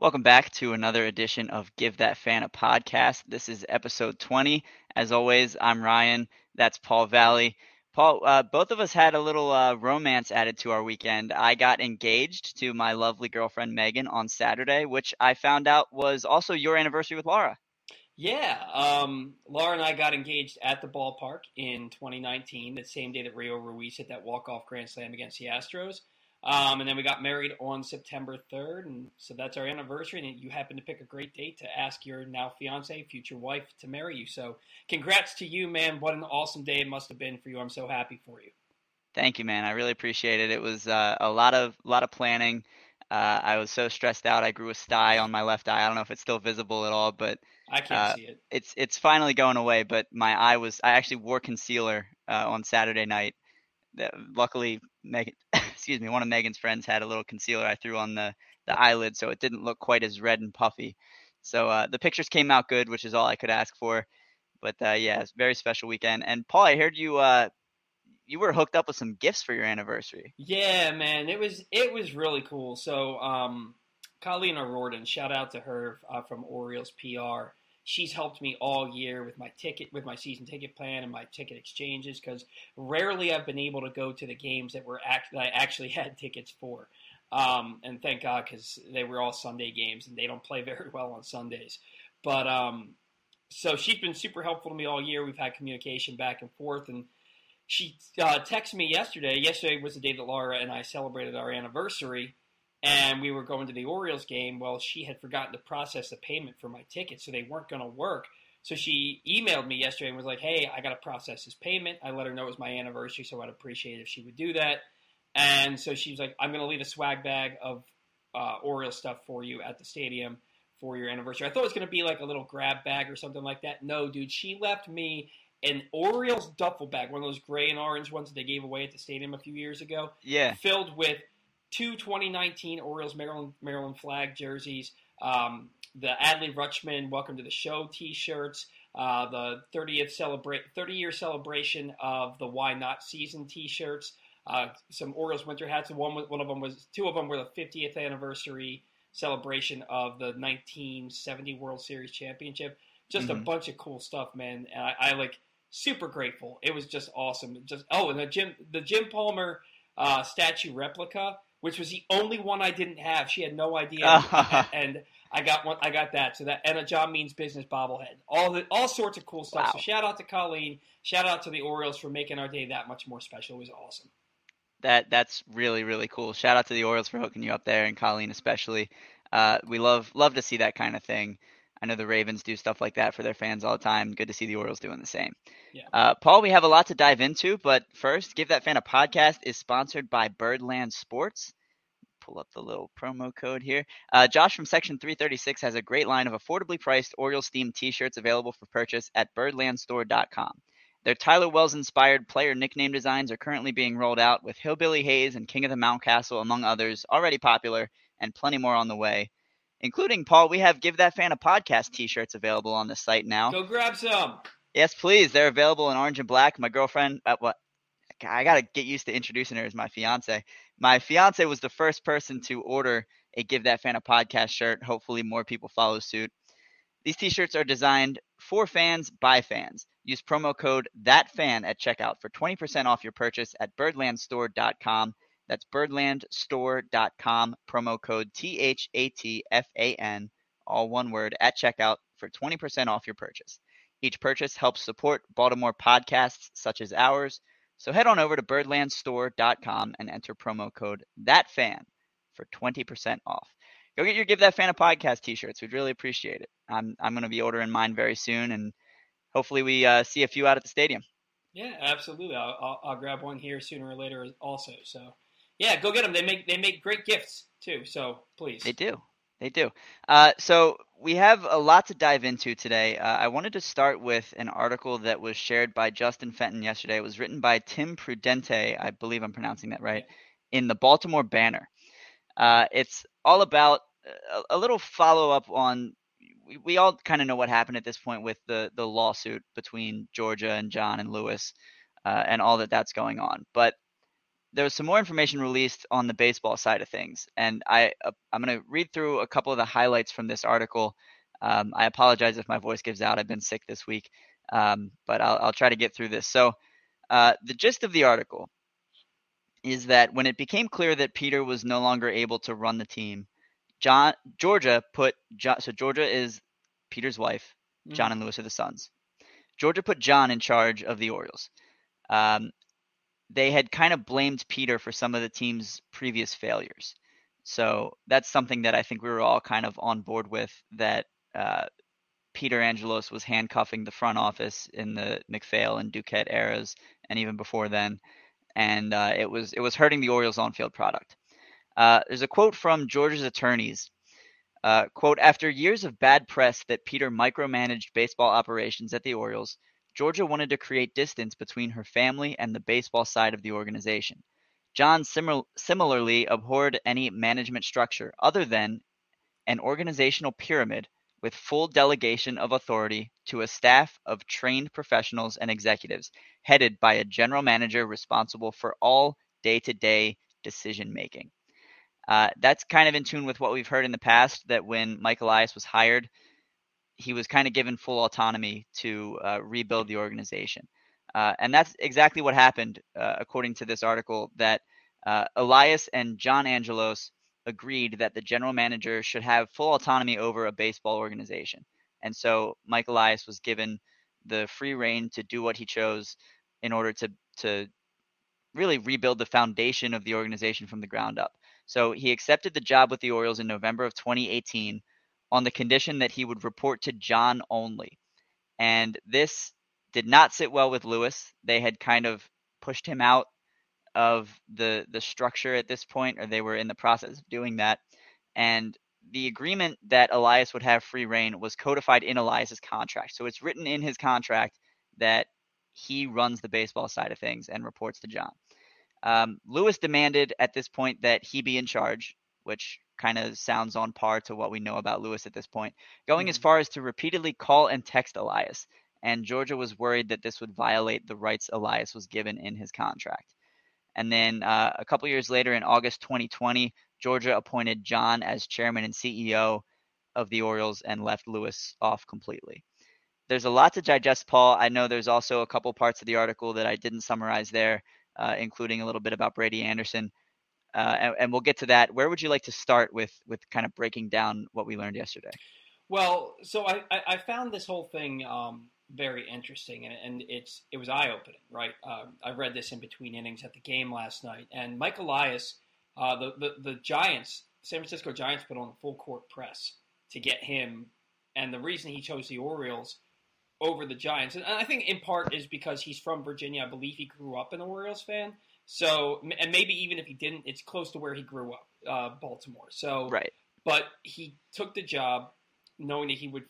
Welcome back to another edition of Give That Fan a Podcast. This is episode 20. As always, I'm Ryan. That's Paul Valley. Paul, uh, both of us had a little uh, romance added to our weekend. I got engaged to my lovely girlfriend Megan on Saturday, which I found out was also your anniversary with Laura. Yeah, um, Laura and I got engaged at the ballpark in 2019, the same day that Rio Ruiz hit that walk-off grand slam against the Astros. Um, and then we got married on September 3rd, and so that's our anniversary. And you happen to pick a great date to ask your now fiance, future wife, to marry you. So, congrats to you, man! What an awesome day it must have been for you. I'm so happy for you. Thank you, man. I really appreciate it. It was uh, a lot of lot of planning. Uh, I was so stressed out. I grew a sty on my left eye. I don't know if it's still visible at all, but I can't uh, see it. It's it's finally going away. But my eye was. I actually wore concealer uh, on Saturday night. Luckily, Megan, excuse me, one of Megan's friends had a little concealer I threw on the the eyelid, so it didn't look quite as red and puffy. So uh, the pictures came out good, which is all I could ask for. But uh, yeah, it's very special weekend. And Paul, I heard you uh, you were hooked up with some gifts for your anniversary. Yeah, man, it was it was really cool. So um, Colleen O'Riordan, shout out to her uh, from Orioles PR she's helped me all year with my ticket, with my season ticket plan and my ticket exchanges because rarely I've been able to go to the games that were act- that I actually had tickets for. Um, and thank God because they were all Sunday games and they don't play very well on Sundays. But um, so she's been super helpful to me all year. We've had communication back and forth, and she uh, texted me yesterday. Yesterday was the day that Laura and I celebrated our anniversary, and we were going to the Orioles game. Well, she had forgotten to process the payment for my ticket, so they weren't going to work. So she emailed me yesterday and was like, "Hey, I got to process this payment." I let her know it was my anniversary, so I'd appreciate it if she would do that. And so she was like, "I'm going to leave a swag bag of uh, Orioles stuff for you at the stadium for your anniversary." I thought it was going to be like a little grab bag or something like that. No, dude, she left me an Orioles duffel bag, one of those gray and orange ones that they gave away at the stadium a few years ago. Yeah, filled with two 2019 Orioles Maryland Maryland flag jerseys, um, the Adley Rutschman Welcome to the Show T-shirts, uh, the 30th celebrate 30 year celebration of the Why Not season T-shirts, uh, some Orioles winter hats. One one of them was two of them were the 50th anniversary celebration of the 1970 World Series championship. Just mm-hmm. a bunch of cool stuff, man. And I, I like super grateful. It was just awesome. Just oh, and the Jim the Jim Palmer uh, statue replica which was the only one I didn't have. She had no idea, and I got one. I got that. So that and a John Means Business bobblehead. All the all sorts of cool stuff. Wow. So shout out to Colleen. Shout out to the Orioles for making our day that much more special. It was awesome. That that's really really cool. Shout out to the Orioles for hooking you up there, and Colleen especially. Uh, we love love to see that kind of thing. I know the Ravens do stuff like that for their fans all the time. Good to see the Orioles doing the same. Yeah. Uh, Paul, we have a lot to dive into, but first, Give That Fan a Podcast is sponsored by Birdland Sports. Pull up the little promo code here. Uh, Josh from Section 336 has a great line of affordably priced Orioles themed t shirts available for purchase at birdlandstore.com. Their Tyler Wells inspired player nickname designs are currently being rolled out, with Hillbilly Hays and King of the Mount Mountcastle, among others, already popular, and plenty more on the way including Paul. We have Give That Fan a Podcast T-shirts available on the site now. Go grab some. Yes, please. They're available in orange and black. My girlfriend, uh, what? I gotta get used to introducing her as my fiance. My fiance was the first person to order a Give That Fan a Podcast shirt. Hopefully, more people follow suit. These T-shirts are designed for fans by fans. Use promo code ThatFan at checkout for 20% off your purchase at birdlandstore.com. That's birdlandstore.com, promo code T H A T F A N, all one word, at checkout for 20% off your purchase. Each purchase helps support Baltimore podcasts such as ours. So head on over to birdlandstore.com and enter promo code ThatFan for 20% off. Go get your Give That Fan a Podcast t shirts. We'd really appreciate it. I'm, I'm going to be ordering mine very soon, and hopefully, we uh, see a few out at the stadium. Yeah, absolutely. I'll, I'll, I'll grab one here sooner or later, also. So yeah, go get them. They make they make great gifts too. So please. They do. They do. Uh, so we have a lot to dive into today. Uh, I wanted to start with an article that was shared by Justin Fenton yesterday. It was written by Tim Prudente, I believe I'm pronouncing that right, in the Baltimore Banner. Uh, it's all about a, a little follow up on. We, we all kind of know what happened at this point with the the lawsuit between Georgia and John and Lewis, uh, and all that that's going on. But there was some more information released on the baseball side of things, and I uh, I'm going to read through a couple of the highlights from this article. Um, I apologize if my voice gives out. I've been sick this week, um, but I'll, I'll, try to get through this. So, uh, the gist of the article is that when it became clear that Peter was no longer able to run the team, John Georgia put John, so Georgia is Peter's wife. Mm-hmm. John and Lewis are the sons. Georgia put John in charge of the Orioles. Um, they had kind of blamed Peter for some of the team's previous failures. So that's something that I think we were all kind of on board with that uh, Peter Angelos was handcuffing the front office in the MacPhail and Duquette eras, and even before then, and uh, it was it was hurting the Orioles' on-field product. Uh, there's a quote from George's attorneys. Uh, quote, after years of bad press that Peter micromanaged baseball operations at the Orioles, Georgia wanted to create distance between her family and the baseball side of the organization. John simil- similarly abhorred any management structure other than an organizational pyramid with full delegation of authority to a staff of trained professionals and executives, headed by a general manager responsible for all day to day decision making. Uh, that's kind of in tune with what we've heard in the past that when Mike Elias was hired, he was kind of given full autonomy to uh, rebuild the organization. Uh, and that's exactly what happened, uh, according to this article, that uh, Elias and John Angelos agreed that the general manager should have full autonomy over a baseball organization. And so Mike Elias was given the free reign to do what he chose in order to, to really rebuild the foundation of the organization from the ground up. So he accepted the job with the Orioles in November of 2018 on the condition that he would report to John only. And this did not sit well with Lewis. They had kind of pushed him out of the the structure at this point, or they were in the process of doing that. And the agreement that Elias would have free reign was codified in Elias's contract. So it's written in his contract that he runs the baseball side of things and reports to John. Um, Lewis demanded at this point that he be in charge, which kind of sounds on par to what we know about Lewis at this point, going mm-hmm. as far as to repeatedly call and text Elias. And Georgia was worried that this would violate the rights Elias was given in his contract. And then uh, a couple years later, in August 2020, Georgia appointed John as chairman and CEO of the Orioles and left Lewis off completely. There's a lot to digest, Paul. I know there's also a couple parts of the article that I didn't summarize there uh, including a little bit about Brady Anderson. Uh, and, and, we'll get to that. Where would you like to start with with kind of breaking down what we learned yesterday? Well, so I, I found this whole thing um, very interesting, and, and, it's it was eye opening, right? Um, I read this in between innings at the game last night, and Mike Elias, uh, the, the the Giants, San Francisco Giants, put on a full court press to get him, and the reason he chose the Orioles over the Giants. And I think in part is because he's from Virginia. I believe he grew up an Orioles fan. So, and maybe even if he didn't, it's close to where he grew up, uh, Baltimore. So, right. But he took the job knowing that he would,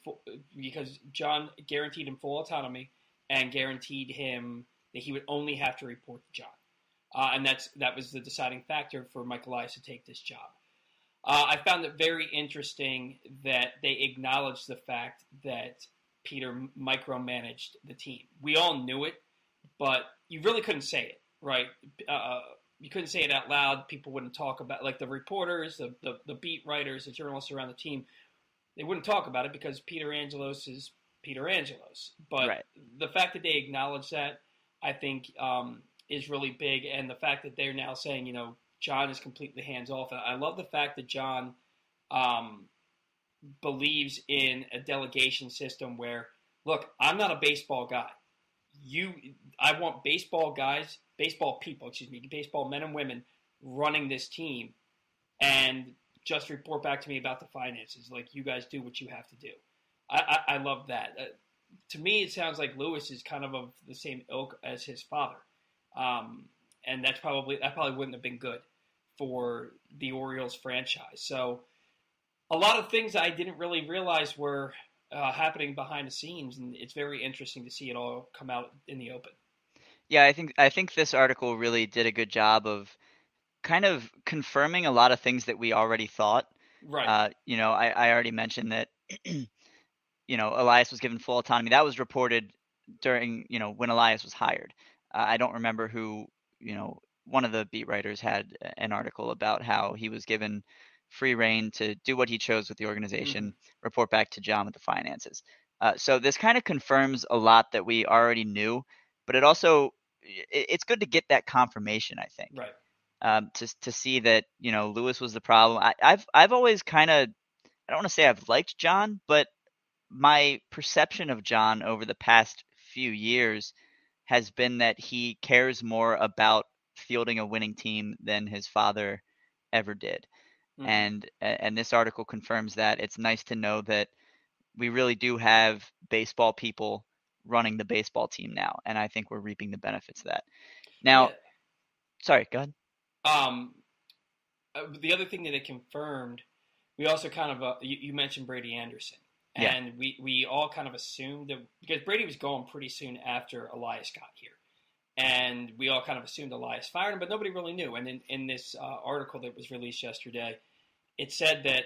because John guaranteed him full autonomy and guaranteed him that he would only have to report to John. Uh, and that's that was the deciding factor for Michael Elias to take this job. Uh, I found it very interesting that they acknowledged the fact that Peter micromanaged the team. We all knew it, but you really couldn't say it, right? Uh, you couldn't say it out loud. People wouldn't talk about like the reporters, the, the, the beat writers, the journalists around the team. They wouldn't talk about it because Peter Angelos is Peter Angelos. But right. the fact that they acknowledge that, I think, um, is really big. And the fact that they're now saying, you know, John is completely hands off. I love the fact that John um, believes in a delegation system where, look, I'm not a baseball guy. You, I want baseball guys, baseball people, excuse me, baseball men and women running this team, and just report back to me about the finances. Like you guys do what you have to do. I, I, I love that. Uh, to me, it sounds like Lewis is kind of of the same ilk as his father, um, and that's probably that probably wouldn't have been good for the Orioles franchise. So a lot of things I didn't really realize were uh, happening behind the scenes, and it's very interesting to see it all come out in the open. Yeah, I think I think this article really did a good job of kind of confirming a lot of things that we already thought. Right. Uh, you know, I, I already mentioned that. you know, Elias was given full autonomy. That was reported during you know when Elias was hired. Uh, I don't remember who you know one of the beat writers had an article about how he was given free reign to do what he chose with the organization, mm-hmm. report back to John with the finances. Uh, so this kind of confirms a lot that we already knew, but it also it's good to get that confirmation. I think, right? Um, to to see that you know Lewis was the problem. I, I've I've always kind of I don't want to say I've liked John, but my perception of John over the past few years has been that he cares more about fielding a winning team than his father ever did. Mm. And and this article confirms that. It's nice to know that we really do have baseball people running the baseball team now, and I think we're reaping the benefits of that. Now, yeah. sorry, go ahead. Um, uh, the other thing that it confirmed, we also kind of uh, you, you, mentioned Brady Anderson, and yeah. we we all kind of assumed that because Brady was going pretty soon after Elias got here, and we all kind of assumed Elias fired him, but nobody really knew. And in in this uh, article that was released yesterday, it said that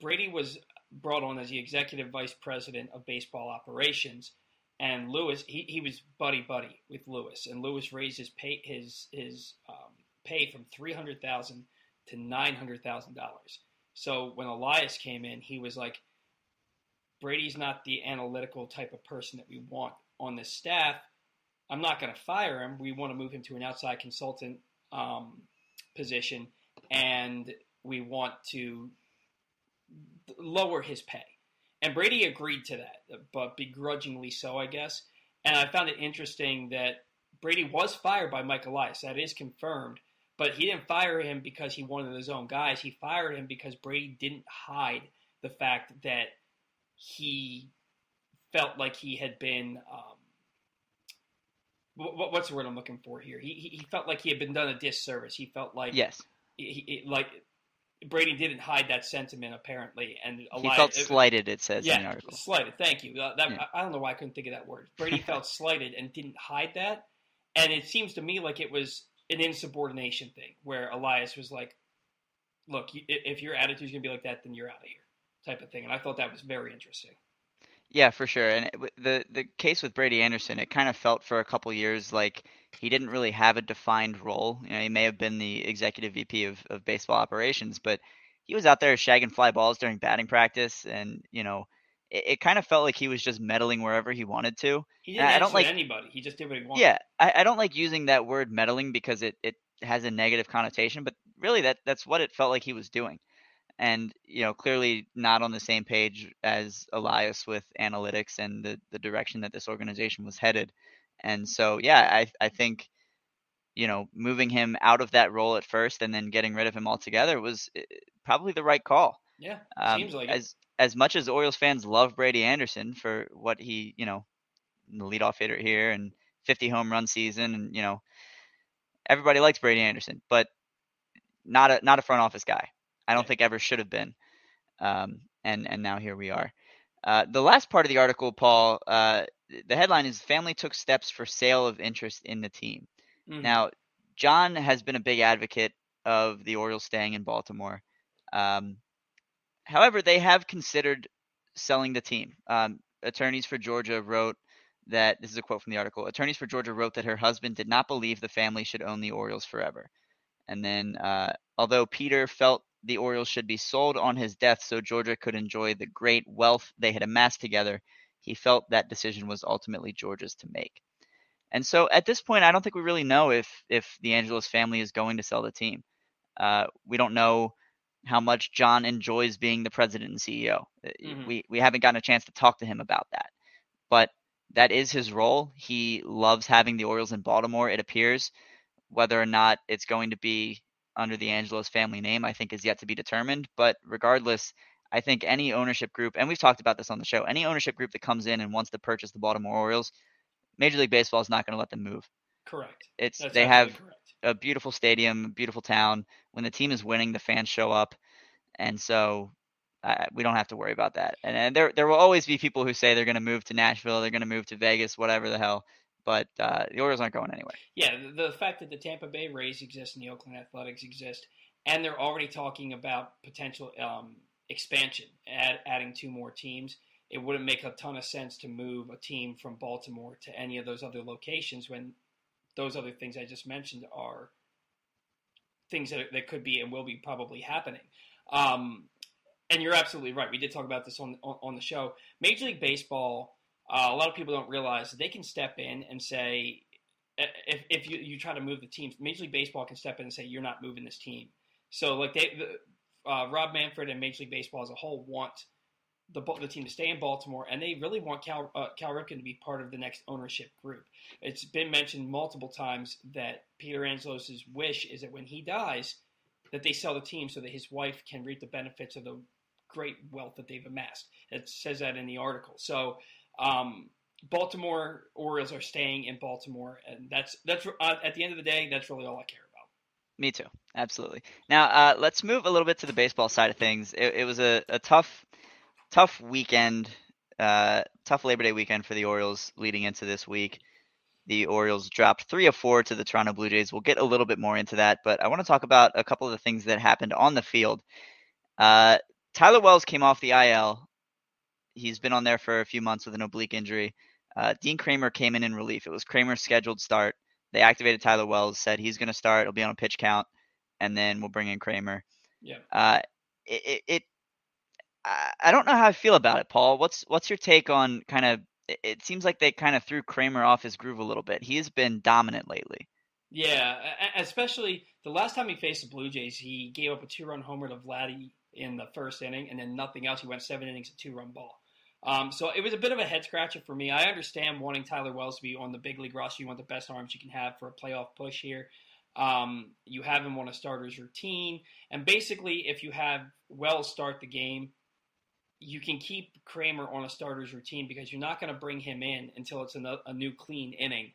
Brady was brought on as the executive vice president of baseball operations. And Lewis, he, he was buddy buddy with Lewis, and Lewis raised his pay his his um, pay from three hundred thousand to nine hundred thousand dollars. So when Elias came in, he was like, Brady's not the analytical type of person that we want on this staff. I'm not going to fire him. We want to move him to an outside consultant um, position, and we want to lower his pay. And Brady agreed to that, but begrudgingly so, I guess. And I found it interesting that Brady was fired by Mike Elias. That is confirmed. But he didn't fire him because he wanted his own guys. He fired him because Brady didn't hide the fact that he felt like he had been. Um, what's the word I'm looking for here? He, he felt like he had been done a disservice. He felt like yes, he, he, like Brady didn't hide that sentiment apparently, and he felt slighted. It says yeah, in the article. Slighted. Thank you. Uh, that, yeah. I, I, don't know why I couldn't think of that word. Brady felt slighted and didn't hide that, and it seems to me like it was an insubordination thing where Elias was like, "Look, if your attitude's gonna be like that, then you're out of here," type of thing. And I thought that was very interesting. Yeah, for sure. And it, the the case with Brady Anderson, it kind of felt for a couple years like he didn't really have a defined role. You know, he may have been the executive VP of, of baseball operations, but he was out there shagging fly balls during batting practice, and you know, it, it kind of felt like he was just meddling wherever he wanted to. He didn't I don't like anybody. He just did what he wanted. Yeah, I, I don't like using that word meddling because it, it has a negative connotation, but really that that's what it felt like he was doing. And you know, clearly not on the same page as Elias with analytics and the, the direction that this organization was headed. And so, yeah, I I think you know moving him out of that role at first and then getting rid of him altogether was eh, probably the right call. Yeah, um, seems like as it. as much as Orioles fans love Brady Anderson for what he you know the leadoff hitter here and 50 home run season and you know everybody likes Brady Anderson, but not a not a front office guy. I don't yeah. think ever should have been. Um, and and now here we are. Uh, the last part of the article, Paul, uh, the headline is "Family took steps for sale of interest in the team." Mm-hmm. Now, John has been a big advocate of the Orioles staying in Baltimore. Um, however, they have considered selling the team. Um, attorneys for Georgia wrote that this is a quote from the article. Attorneys for Georgia wrote that her husband did not believe the family should own the Orioles forever. And then, uh, although Peter felt the Orioles should be sold on his death so Georgia could enjoy the great wealth they had amassed together, he felt that decision was ultimately George's to make. And so at this point, I don't think we really know if if the Angelos family is going to sell the team. Uh, we don't know how much John enjoys being the president and CEO. Uh, mm-hmm. We we haven't gotten a chance to talk to him about that, but that is his role. He loves having the Orioles in Baltimore. It appears whether or not it's going to be under the Angelos family name, I think is yet to be determined. But regardless, I think any ownership group, and we've talked about this on the show, any ownership group that comes in and wants to purchase the Baltimore Orioles, Major League Baseball is not going to let them move. Correct. It's That's they have correct. a beautiful stadium, beautiful town. When the team is winning, the fans show up, and so uh, we don't have to worry about that. And, and there there will always be people who say they're going to move to Nashville, they're going to move to Vegas, whatever the hell but uh, the Orioles aren't going anywhere. Yeah, the, the fact that the Tampa Bay Rays exist and the Oakland Athletics exist, and they're already talking about potential um, expansion, add, adding two more teams. It wouldn't make a ton of sense to move a team from Baltimore to any of those other locations when those other things I just mentioned are things that, that could be and will be probably happening. Um, and you're absolutely right. We did talk about this on on, the show. Major League Baseball. Uh, a lot of people don't realize they can step in and say, if, if you, you try to move the team, Major League Baseball can step in and say, you're not moving this team. So, like, they, the, uh, Rob Manfred and Major League Baseball as a whole want the, the team to stay in Baltimore, and they really want Cal, uh, Cal Ripken to be part of the next ownership group. It's been mentioned multiple times that Peter Angelos' wish is that when he dies, that they sell the team so that his wife can reap the benefits of the great wealth that they've amassed. It says that in the article. So, um, Baltimore Orioles are staying in Baltimore, and that's that's uh, at the end of the day, that's really all I care about. Me too, absolutely. Now uh, let's move a little bit to the baseball side of things. It, it was a, a tough tough weekend, uh, tough Labor Day weekend for the Orioles leading into this week. The Orioles dropped three of four to the Toronto Blue Jays. We'll get a little bit more into that, but I want to talk about a couple of the things that happened on the field. Uh, Tyler Wells came off the IL. He's been on there for a few months with an oblique injury. Uh, Dean Kremer came in in relief. It was Kremer's scheduled start. They activated Tyler Wells, said he's going to start. It'll be on a pitch count, and then we'll bring in Kremer. Yeah. Uh, it, it, it I don't know how I feel about it, Paul. What's what's your take on kind of? It seems like they kind of threw Kremer off his groove a little bit. He has been dominant lately. Yeah, especially the last time he faced the Blue Jays, he gave up a two-run homer to Vladdy in the first inning, and then nothing else. He went seven innings, a two-run ball. Um, so it was a bit of a head scratcher for me. I understand wanting Tyler Wells to be on the big league roster. You want the best arms you can have for a playoff push here. Um, you have him on a starter's routine, and basically, if you have Wells start the game, you can keep Kremer on a starter's routine because you're not going to bring him in until it's a, new clean inning,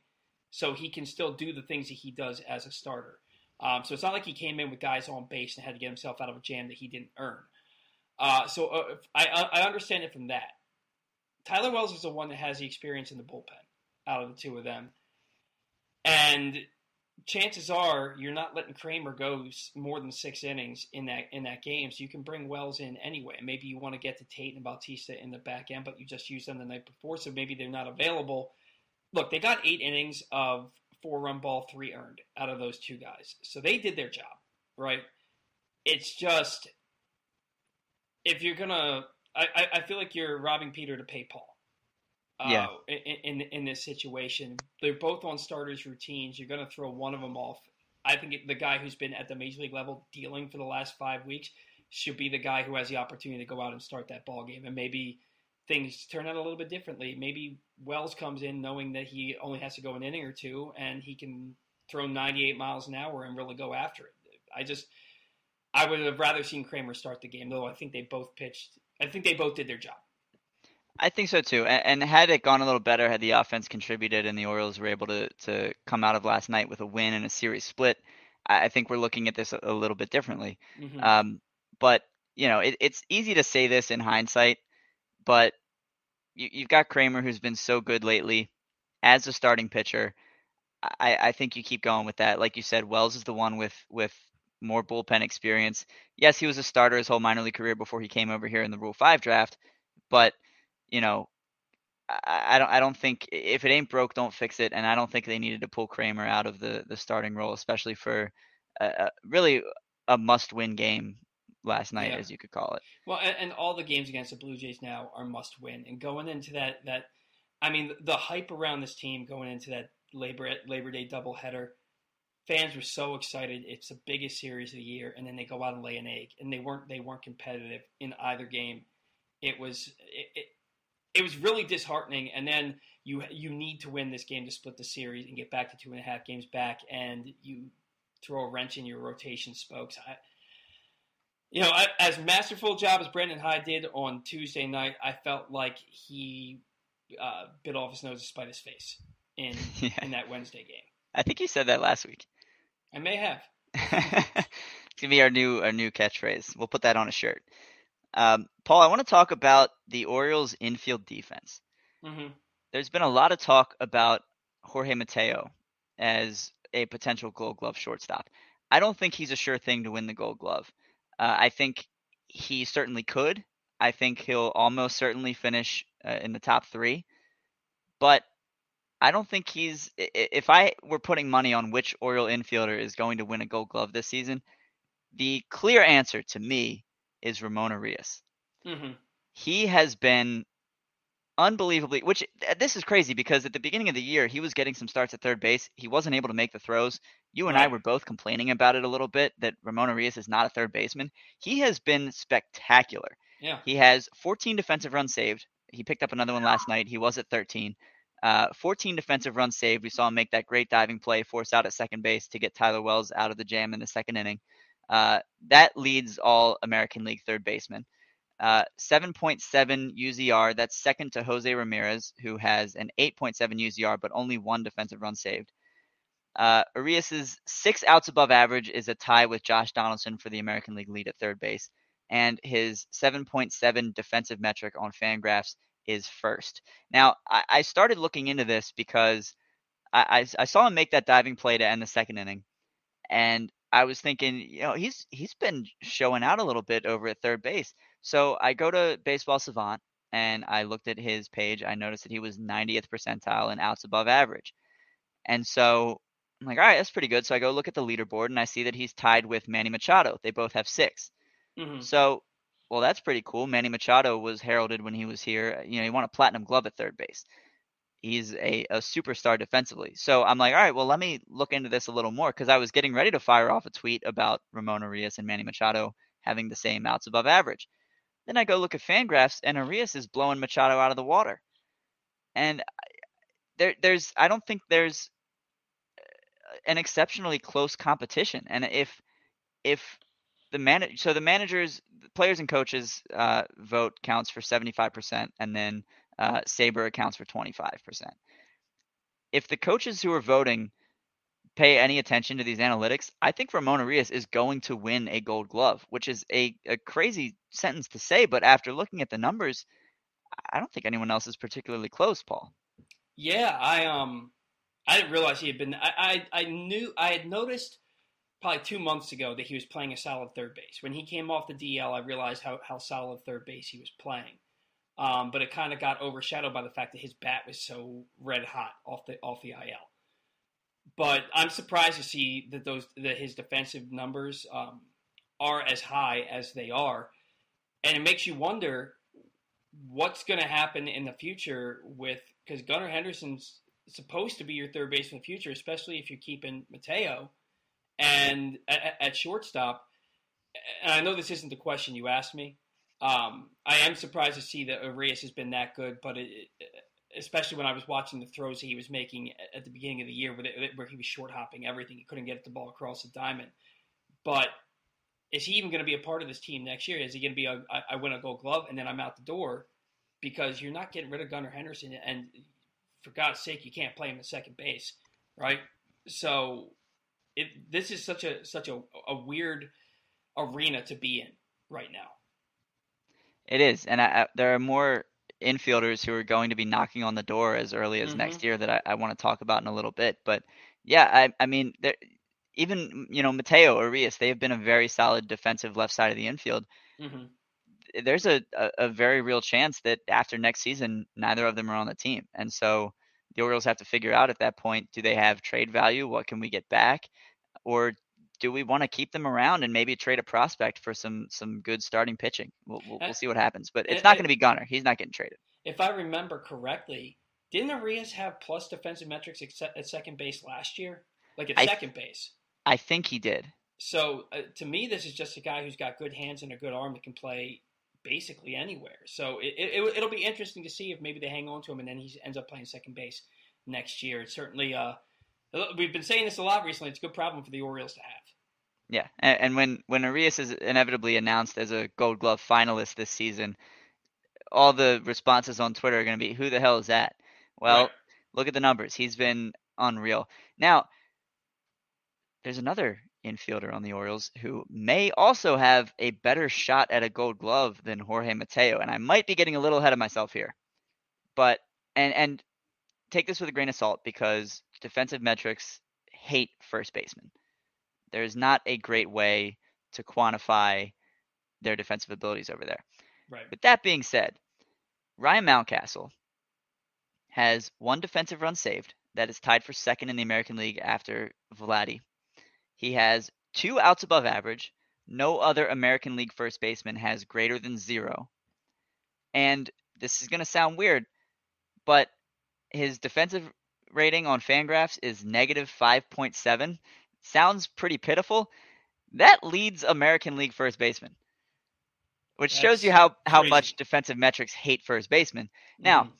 so he can still do the things that he does as a starter. Um, so it's not like he came in with guys on base and had to get himself out of a jam that he didn't earn. Uh, so uh, I, I understand it from that. Tyler Wells is the one that has the experience in the bullpen out of the two of them, and chances are you're not letting Kremer go more than six innings in that in that game, so you can bring Wells in anyway. Maybe you want to get to Tate and Bautista in the back end, but you just used them the night before, so maybe they're not available. Look, they got eight innings of four run ball, three earned out of those two guys, so they did their job, right? It's just if you're gonna, I, I feel like you're robbing Peter to pay Paul yeah. Uh, in, in, in this situation. They're both on starters routines. You're going to throw one of them off. I think the guy who's been at the major league level dealing for the last five weeks should be the guy who has the opportunity to go out and start that ball game. And maybe things turn out a little bit differently. Maybe Wells comes in knowing that he only has to go an inning or two, and he can throw 98 miles an hour and really go after it. I just, I would have rather seen Kremer start the game, though. I think they both pitched. I think they both did their job. I think so too. And, and, had it gone a little better, had the offense contributed and the Orioles were able to to come out of last night with a win and a series split, I, I think we're looking at this a, a little bit differently. Mm-hmm. Um, but you know, it, it's easy to say this in hindsight, but you, you've got Kremer who's been so good lately as a starting pitcher. I, I think you keep going with that. Like you said, Wells is the one with with more bullpen experience. Yes, he was a starter his whole minor league career before he came over here in the Rule Five draft, but you know, I, I don't I don't think if it ain't broke, don't fix it. And I don't think they needed to pull Kremer out of the the starting role, especially for a, really a must win game last night, yeah. as you could call it. Well, and, and, all the games against the Blue Jays now are must win. And going into that that I mean the hype around this team going into that Labor Labor Day doubleheader, fans were so excited. It's the biggest series of the year, and then they go out and lay an egg, and they weren't they weren't competitive in either game. It was it, it it was really disheartening. And then you you need to win this game to split the series and get back to two and a half games back, and you throw a wrench in your rotation spokes. I, you know, I, as masterful a job as Brandon Hyde did on Tuesday night, I felt like he uh, bit off his nose to spite his face in yeah. in that Wednesday game. I think you said that last week. I may have. it's gonna be our new our new catchphrase. We'll put that on a shirt. Um, Paul, I want to talk about the Orioles' infield defense. Mm-hmm. There's been a lot of talk about Jorge Mateo as a potential Gold Glove shortstop. I don't think he's a sure thing to win the Gold Glove. Uh, I think he certainly could. I think he'll almost certainly finish uh, in the top three. But I don't think he's. If I were putting money on which Oriole infielder is going to win a Gold Glove this season, the clear answer to me is Ramon Urias. Mm-hmm. He has been unbelievably. Which uh, this is crazy because at the beginning of the year he was getting some starts at third base. He wasn't able to make the throws. You and I were both complaining about it a little bit that Ramon Urias is not a third baseman. He has been spectacular. Yeah. He has 14 defensive runs saved. He picked up another one last night. He was at 13. Uh, 14 defensive runs saved. We saw him make that great diving play, force out at second base to get Tyler Wells out of the jam in the second inning. Uh, that leads all American League third basemen. Uh, 7.7 UZR. That's second to Jose Ramirez, who has an 8.7 UZR, but only one defensive run saved. Uh, Urias's six outs above average is a tie with Josh Donaldson for the American League lead at third base, and his 7.7 defensive metric on Fangraphs is first. Now, I, I started looking into this because I, I, I saw him make that diving play to end the second inning, and I was thinking, you know, he's he's been showing out a little bit over at third base. So I go to Baseball Savant and I looked at his page. I noticed that he was 90th percentile in outs above average, and so I'm like, all right, that's pretty good. So I go look at the leaderboard and I see that he's tied with Manny Machado. They both have six. Mm-hmm. So, well, that's pretty cool. Manny Machado was heralded when he was here. You know, he won a platinum glove at third base. He's a, a superstar defensively. So I'm like, all right, well, let me look into this a little more because I was getting ready to fire off a tweet about Ramon Urias and Manny Machado having the same outs above average. Then I go look at Fangraphs and Urias is blowing Machado out of the water. And there, there's, I don't think there's an exceptionally close competition. And if, if the manager, so the managers players and coaches uh, vote counts for 75% and then uh, SABR accounts for 25% if the coaches who are voting pay any attention to these analytics i think ramon urias is going to win a gold glove which is a, a crazy sentence to say but after looking at the numbers i don't think anyone else is particularly close paul Yeah, I um, I didn't realize he had been. I, I I knew I had noticed probably two months ago that he was playing a solid third base. When he came off the DL, I realized how how solid third base he was playing. Um, but it kind of got overshadowed by the fact that his bat was so red hot off the off the IL. But I'm surprised to see that those that his defensive numbers um, are as high as they are, and it makes you wonder what's going to happen in the future with because Gunnar Henderson's supposed to be your third baseman in the future, especially if you're keeping Mateo and at, at shortstop. And I know this isn't the question you asked me. Um, I am surprised to see that Urias has been that good, but it, especially when I was watching the throws he was making at the beginning of the year, where, he was short hopping everything, he couldn't get the ball across the diamond. But is he even going to be a part of this team next year? Is he going to be a I, I win a Gold Glove and then I'm out the door? Because you're not getting rid of Gunnar Henderson, and for God's sake, you can't play him at second base, right? So, it this is such a such a, a weird arena to be in right now. It is, and I, I, there are more infielders who are going to be knocking on the door as early as Mhm. next year that I, I want to talk about in a little bit. But yeah, I, I mean, there, even you know Mateo Urias, they have been a very solid defensive left side of the infield. hmm There's a, a, a very real chance that after next season, neither of them are on the team, and so the Orioles have to figure out at that point: do they have trade value? What can we get back, or do we want to keep them around and maybe trade a prospect for some some good starting pitching? We'll we'll, we'll see what happens, but it's not going to be Gunnar. He's not getting traded. If I remember correctly, didn't Urias have plus defensive metrics at at second base last year? Like at I- second base. I think he did. So uh, to me, this is just a guy who's got good hands and a good arm that can play basically anywhere. So it, it, it'll be interesting to see if maybe they hang on to him and then he ends up playing second base next year. It's certainly, uh, we've been saying this a lot recently. It's a good problem for the Orioles to have. Yeah, and, and when when Urias is inevitably announced as a Gold Glove finalist this season, all the responses on Twitter are going to be, "Who the hell is that?" Well, Right. look at the numbers. He's been unreal. Now, there's another infielder on the Orioles who may also have a better shot at a Gold Glove than Jorge Mateo, and I might be getting a little ahead of myself here. But and and take this with a grain of salt because defensive metrics hate first basemen. There's not a great way to quantify their defensive abilities over there. Right. With that being said, Ryan Mountcastle has one defensive run saved that is tied for second in the American League after Vladdy. He has two outs above average. No other American League first baseman has greater than zero. And this is going to sound weird, but his defensive rating on Fangraphs is negative 5.7. Sounds pretty pitiful. That leads American League first baseman, which That's shows you how, how crazy. much defensive metrics hate first baseman. Now, Mhm.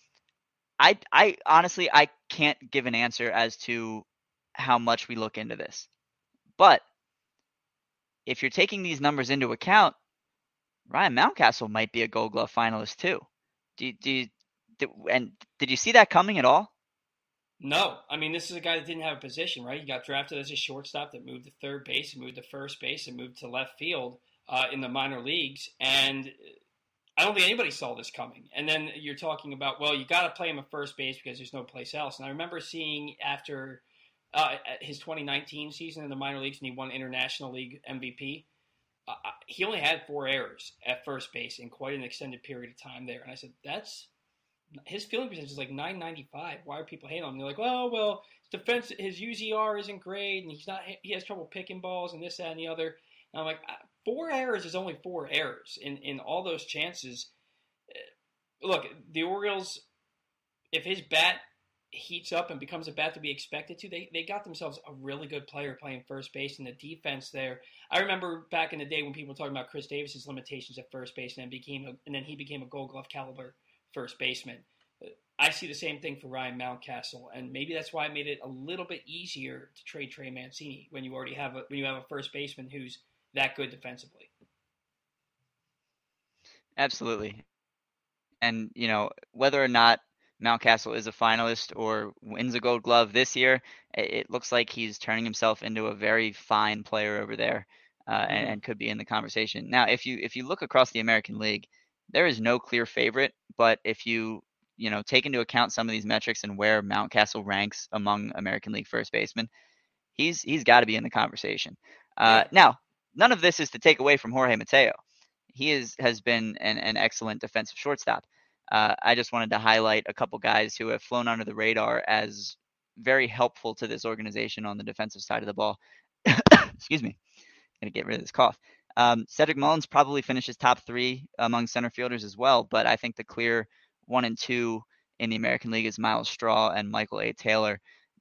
I I honestly I can't give an answer as to how much we look into this. But if you're taking these numbers into account, Ryan Mountcastle might be a Gold Glove finalist too. Do do and did you see that coming at all? No, I mean this is a guy that didn't have a position, right? He got drafted as a shortstop that moved to third base, moved to first base, and moved to left field uh, in the minor leagues. And I don't think anybody saw this coming. And then you're talking about, well, you got to play him at first base because there's no place else. And I remember seeing after uh, his 2019 season in the minor leagues, and he won International League MVP. Uh, he only had four errors at first base in quite an extended period of time there. And I said, that's his fielding percentage is like 995. Why are people hating on him? They're like, oh well, his defense, his UZR isn't great, and he's not. He has trouble picking balls, and this, that, and the other. And I'm like, four errors is only four errors in in all those chances. uh, Look, the Orioles, if his bat heats up and becomes a bat to be expected to, they, they got themselves a really good player playing first base and the defense there. I remember back in the day when people were talking about Chris Davis's limitations at first base and then became a, and then he became a Gold Glove caliber first baseman. I see the same thing for Ryan Mountcastle, and maybe that's why I made it a little bit easier to trade Trey Mancini when you already have a when you have a first baseman who's that good defensively. Absolutely. And you know whether or not Mountcastle is a finalist or wins a Gold Glove this year, it looks like he's turning himself into a very fine player over there, uh, and, and could be in the conversation. Now, if you if you look across the American League, there is no clear favorite, but if you you know take into account some of these metrics and where Mountcastle ranks among American League first basemen, he's he's got to be in the conversation. Uh, now, none of this is to take away from Jorge Mateo. He is has been an, an excellent defensive shortstop. Uh, I just wanted to highlight a couple guys who have flown under the radar as very helpful to this organization on the defensive side of the ball. Excuse me, I'm gonna get rid of this cough. Um, Cedric Mullins probably finishes top three among center fielders as well, but I think the clear one and two in the American League is Myles Straw and Michael A. Taylor.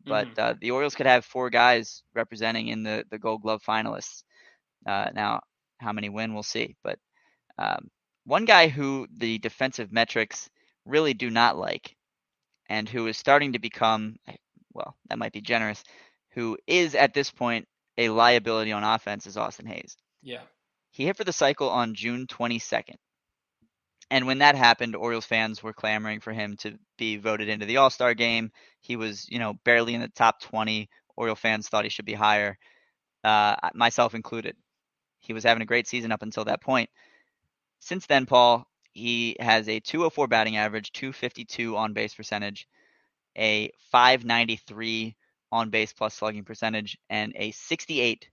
But Mhm. uh, the Orioles could have four guys representing in the, the Gold Glove finalists. Uh, now, how many win, we'll see. But um, one guy who the defensive metrics really do not like, and who is starting to become, well, that might be generous, who is at this point a liability on offense is Austin Hays. Yeah, He hit for the cycle on June 22nd. And when that happened, Orioles fans were clamoring for him to be voted into the All Star game. He was, you know, barely in the top 20. Oriole fans thought he should be higher, uh, myself included. He was having a great season up until that point. Since then, Paul, he has a 204 batting average, 252 on base percentage, a 593 on base plus slugging percentage, and a 68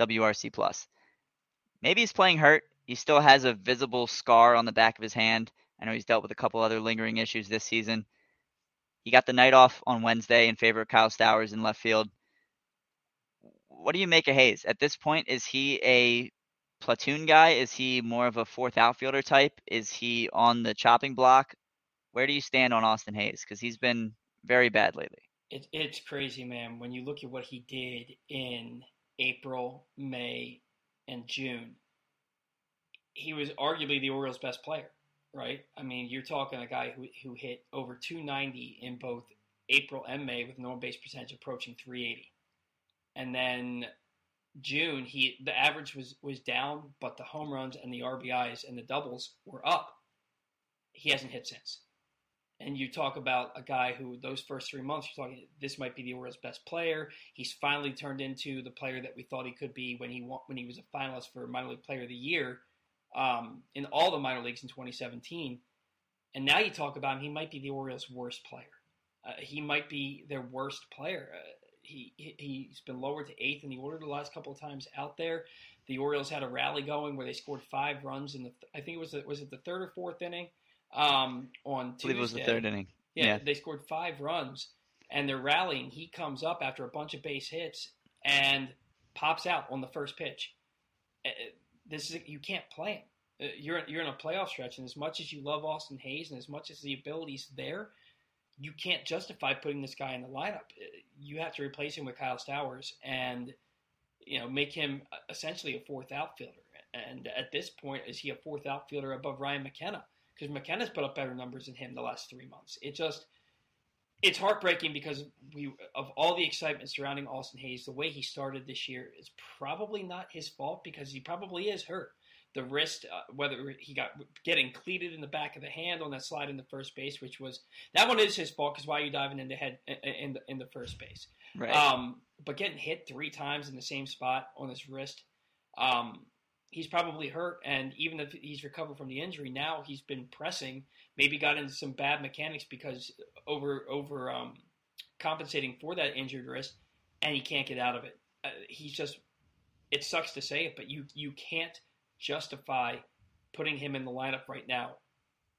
WRC plus. Maybe he's playing hurt. He still has a visible scar on the back of his hand. I know he's dealt with a couple other lingering issues this season. He got the night off on Wednesday in favor of Kyle Stowers in left field. What do you make of Hays? At this point, is he a platoon guy? Is he more of a fourth outfielder type? Is he on the chopping block? Where do you stand on Austin Hays? Because he's been very bad lately. it, it's crazy, man. When you look at what he did in April, May, and June, he was arguably the Orioles' best player, right? I mean, you're talking a guy who who hit over 290 in both April and May with on base percentage approaching 380, and then June he the average was was down, but the home runs and the RBIs and the doubles were up. He hasn't hit since. And you talk about a guy who those first three months you're talking this might be the Orioles' best player. He's finally turned into the player that we thought he could be when he when he was a finalist for minor league player of the year um, in all the minor leagues in 2017. And now you talk about him, he might be the Orioles' worst player. Uh, he might be their worst player. Uh, he, he he's been lowered to eighth in the order the last couple of times out there. The Orioles had a rally going where they scored five runs in the I think it was the, was it the third or fourth inning um, on I believe it was the third inning. Yeah, Yeah. they scored five runs, and they're rallying. He comes up after a bunch of base hits and pops out on the first pitch. Uh, This is you can't play him. Uh, You're you're in a playoff stretch, and as much as you love Austin Hays, and as much as the ability's there, you can't justify putting this guy in the lineup. Uh, You have to replace him with Kyle Stowers, and you know make him uh, essentially a fourth outfielder. And at this point, is he a fourth outfielder above Ryan McKenna? Because McKenna's put up better numbers than him the last three months. It just it's heartbreaking because we of all the excitement surrounding Austin Hays, the way he started this year is probably not his fault because he probably is hurt. The wrist, uh, whether he got getting cleated in the back of the hand on that slide in the first base, which was that one is his fault because why are you diving into head in, in the in the first base? Right. Um, but getting hit three times in the same spot on his wrist, um, he's probably hurt. And even if he's recovered from the injury, now he's been pressing. Maybe got into some bad mechanics because over over um, compensating for that injured wrist, and he can't get out of it. Uh, he's just. It sucks to say it, but you you can't justify putting him in the lineup right now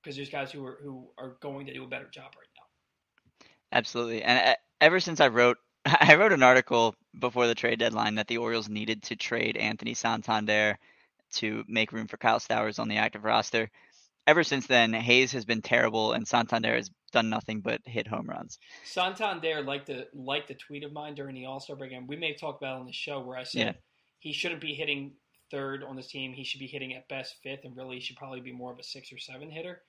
because there's guys who are who are going to do a better job right now. Absolutely. And uh, ever since I wrote, I wrote an article before the trade deadline that the Orioles needed to trade Anthony Santander to make room for Kyle Stowers on the active roster. Ever since then, Hays has been terrible, and Santander has done nothing but hit home runs. Santander liked the liked the tweet of mine during the All Star break, and we may talk about it on the show where I said Yeah. he shouldn't be hitting third on this team. He should be hitting at best fifth, and really he should probably be more of a six or seven hitter.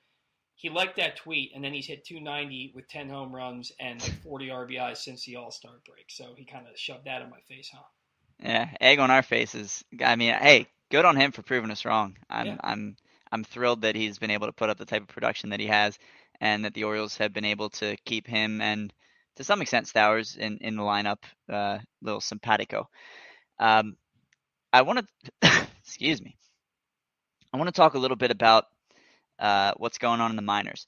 He liked that tweet, and then he's hit 290 with 10 home runs and like 40 RBIs since the All Star break. So he kind of shoved that in my face, huh? Yeah, egg on our faces. I mean, hey, good on him for proving us wrong. I'm Yeah. I'm I'm thrilled that he's been able to put up the type of production that he has, and that the Orioles have been able to keep him and to some extent Stowers in in the lineup. Uh, little simpatico. Um, I want to excuse me. I want to talk a little bit about uh, what's going on in the minors.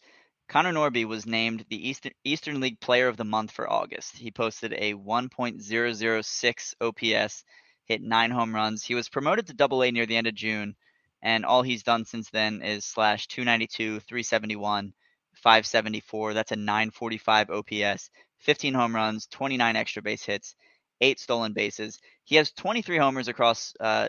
Connor Norby was named the Eastern, Eastern League Player of the Month for August. He posted a 1.006 OPS, hit nine home runs. He was promoted to Double A near the end of June, and all he's done since then is slash 292, 371, 574. That's a 945 OPS, 15 home runs, 29 extra base hits, eight stolen bases. He has 23 homers across uh,